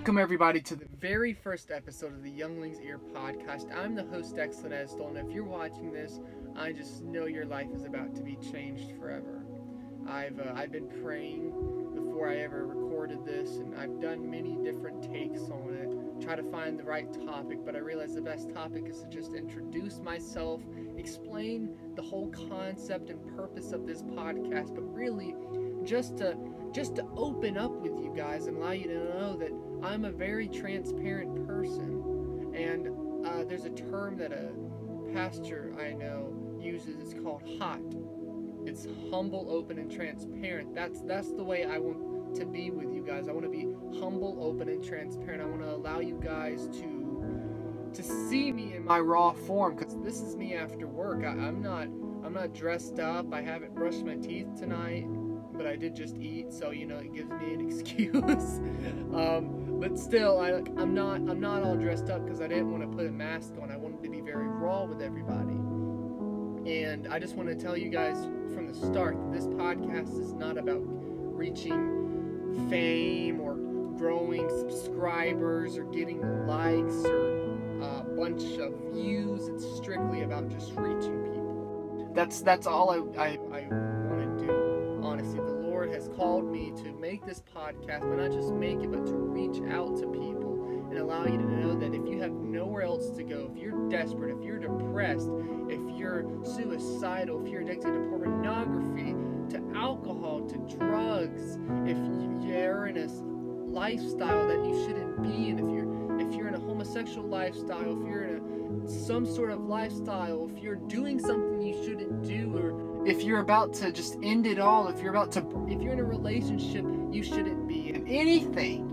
Welcome, everybody, to the very first episode of the Younglings Ear podcast. I'm the host, Excellent Estel, and if you're watching this, I just know your life is about to be changed forever. I've, uh, I've been praying before I ever recorded this, and I've done many different takes on it, try to find the right topic, but I realized the best topic is to just introduce myself, explain the whole concept and purpose of this podcast, but really just to just to open up with you guys and allow you to know that I'm a very transparent person. And uh, there's a term that a pastor I know uses. It's called hot. It's humble, open, and transparent. That's that's the way I want to be with you guys. I want to be humble, open, and transparent. I want to allow you guys to to see me in my raw form because this is me after work. I, I'm not I'm not dressed up. I haven't brushed my teeth tonight but I did just eat, so you know it gives me an excuse. um, but still, I, I'm not I'm not all dressed up because I didn't want to put a mask on. I wanted to be very raw with everybody. And I just want to tell you guys from the start that this podcast is not about reaching fame or growing subscribers or getting likes or a bunch of views. It's strictly about just reaching people. That's that's all I, I, I Has called me to make this podcast, but not just make it, but to reach out to people and allow you to know that if you have nowhere else to go, if you're desperate, if you're depressed, if you're suicidal, if you're addicted to pornography, to alcohol, to drugs, if you're in a lifestyle that you shouldn't be in, if you're if you're in a homosexual lifestyle, if you're in a some sort of lifestyle, if you're doing something you if you're about to just end it all, if you're about to, if you're in a relationship you shouldn't be in, anything,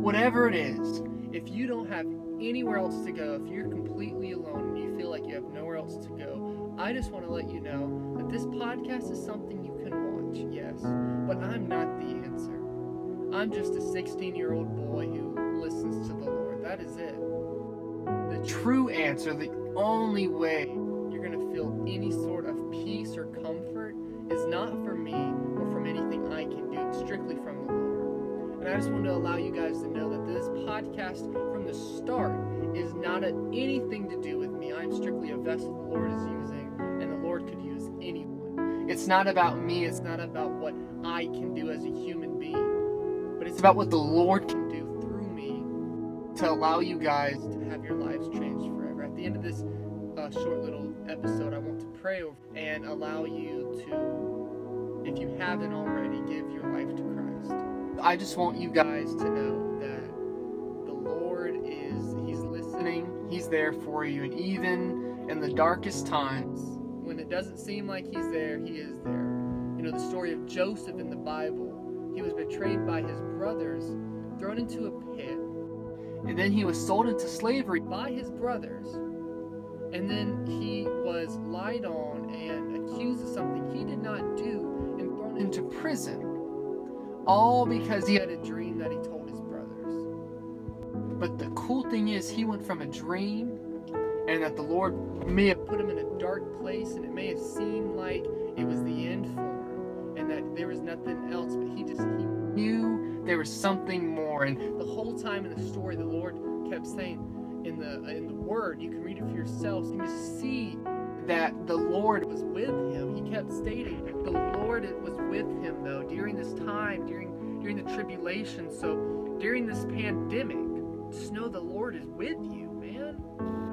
whatever it is, if you don't have anywhere else to go, if you're completely alone and you feel like you have nowhere else to go, I just want to let you know that this podcast is something you can watch, yes, but I'm not the answer. I'm just a 16 year old boy who listens to the Lord. That is it. The true answer, the only way any sort of peace or comfort is not from me or from anything I can do. It's strictly from the Lord. And I just want to allow you guys to know that this podcast from the start is not a, anything to do with me. I'm strictly a vessel the Lord is using, and the Lord could use anyone. It's not about me, it's not about what I can do as a human being, but it's about what the Lord can do through me to allow you guys to have your lives changed forever. At the end of this uh, short little episode, I want to pray over and allow you to, if you haven't already, give your life to Christ. I just want you guys to know that the Lord is, He's listening, He's there for you, and even in the darkest times, when it doesn't seem like He's there, He is there. You know, the story of Joseph in the Bible, he was betrayed by his brothers, thrown into a pit, and then he was sold into slavery by his brothers and then he was lied on and accused of something he did not do and thrown into prison. All because he had a dream that he told his brothers. But the cool thing is, he went from a dream and that the Lord may have put him in a dark place and it may have seemed like it was the end for him and that there was nothing else, but he just he knew there was something more. And the whole time in the story, the Lord kept saying, in the in the Word. You can read it for yourselves. You can see that the Lord was with him. He kept stating the Lord was with him though during this time, during during the tribulation. So during this pandemic, just know the Lord is with you, man.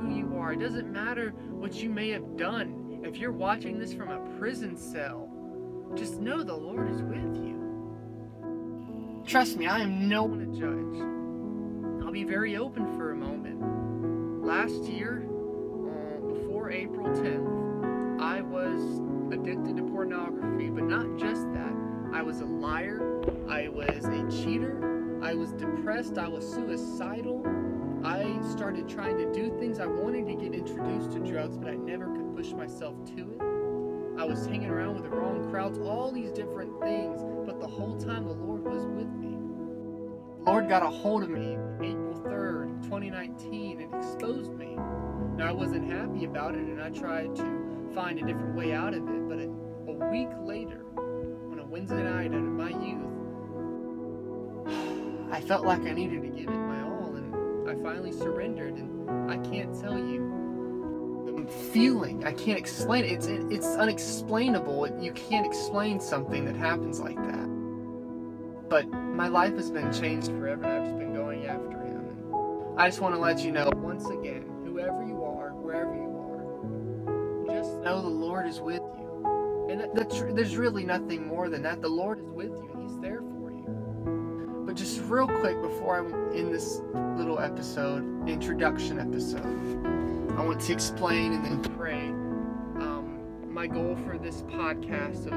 Who you are. It doesn't matter what you may have done. If you're watching this from a prison cell, just know the Lord is with you. Trust me, I am no one to judge. I'll be very open for a moment last year, uh, before April 10th, I was addicted to pornography, but not just that. I was a liar, I was a cheater, I was depressed, I was suicidal. I started trying to do things. I wanted to get introduced to drugs, but I never could push myself to it. I was hanging around with the wrong crowds, all these different things, but the whole time the Lord was with me. The Lord got a hold of me 3rd, 2019, and exposed me. Now, I wasn't happy about it, and I tried to find a different way out of it, but a, a week later, on a Wednesday night out of my youth, I felt like I needed to give it my all. And I finally surrendered, and I can't tell you the feeling. I can't explain it. It's it's unexplainable. You can't explain something that happens like that. But my life has been changed forever, I just want to let you know once again, whoever you are, wherever you are, just know the Lord is with you. And that's, there's really nothing more than that. The Lord is with you, He's there for you. But just real quick before I end this little episode, introduction episode, I want to explain and then pray. Um, my goal for this podcast,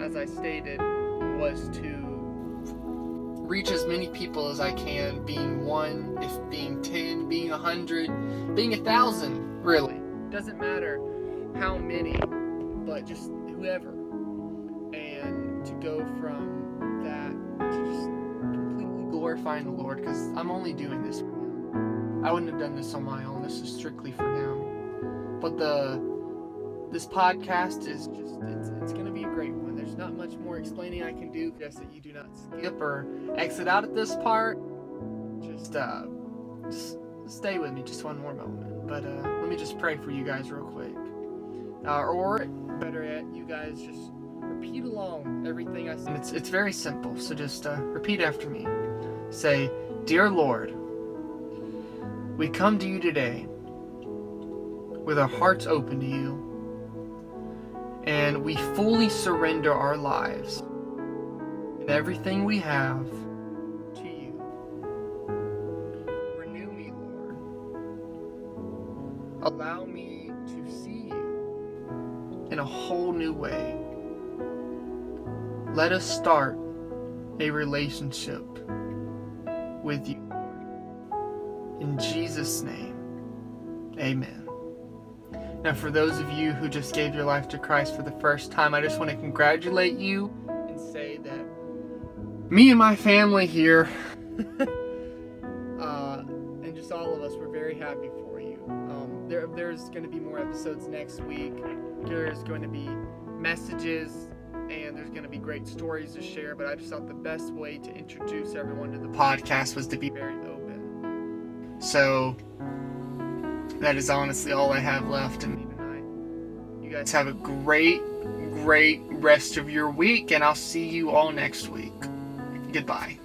as I stated, was to reach as many people as I can, being one, if being ten, being a hundred, being a thousand, really. Doesn't matter how many, but just whoever. And to go from that to just completely glorifying the Lord, because I'm only doing this for Him. I wouldn't have done this on my own. This is strictly for Him. But the this podcast is just it's, it's going to be a great one. There's not much more explaining I can do. Just that you do not skip or exit out at this part. Just uh, just stay with me just one more moment. But uh, let me just pray for you guys real quick. Uh, or better yet, you guys just repeat along everything I say. It's it's very simple. So just uh, repeat after me. Say, "Dear Lord, we come to you today." with our hearts open to you and we fully surrender our lives and everything we have to you. Renew me, Lord. Allow me to see you in a whole new way. Let us start a relationship with you. In Jesus' name, amen. Now, for those of you who just gave your life to Christ for the first time, I just want to congratulate you and say that me and my family here, uh, and just all of us, we're very happy for you. Um, there, there's going to be more episodes next week. There's going to be messages, and there's going to be great stories to share. But I just thought the best way to introduce everyone to the podcast was to be very open. So that is honestly all I have left tonight. You guys have a great, great rest of your week, and I'll see you all next week. Goodbye.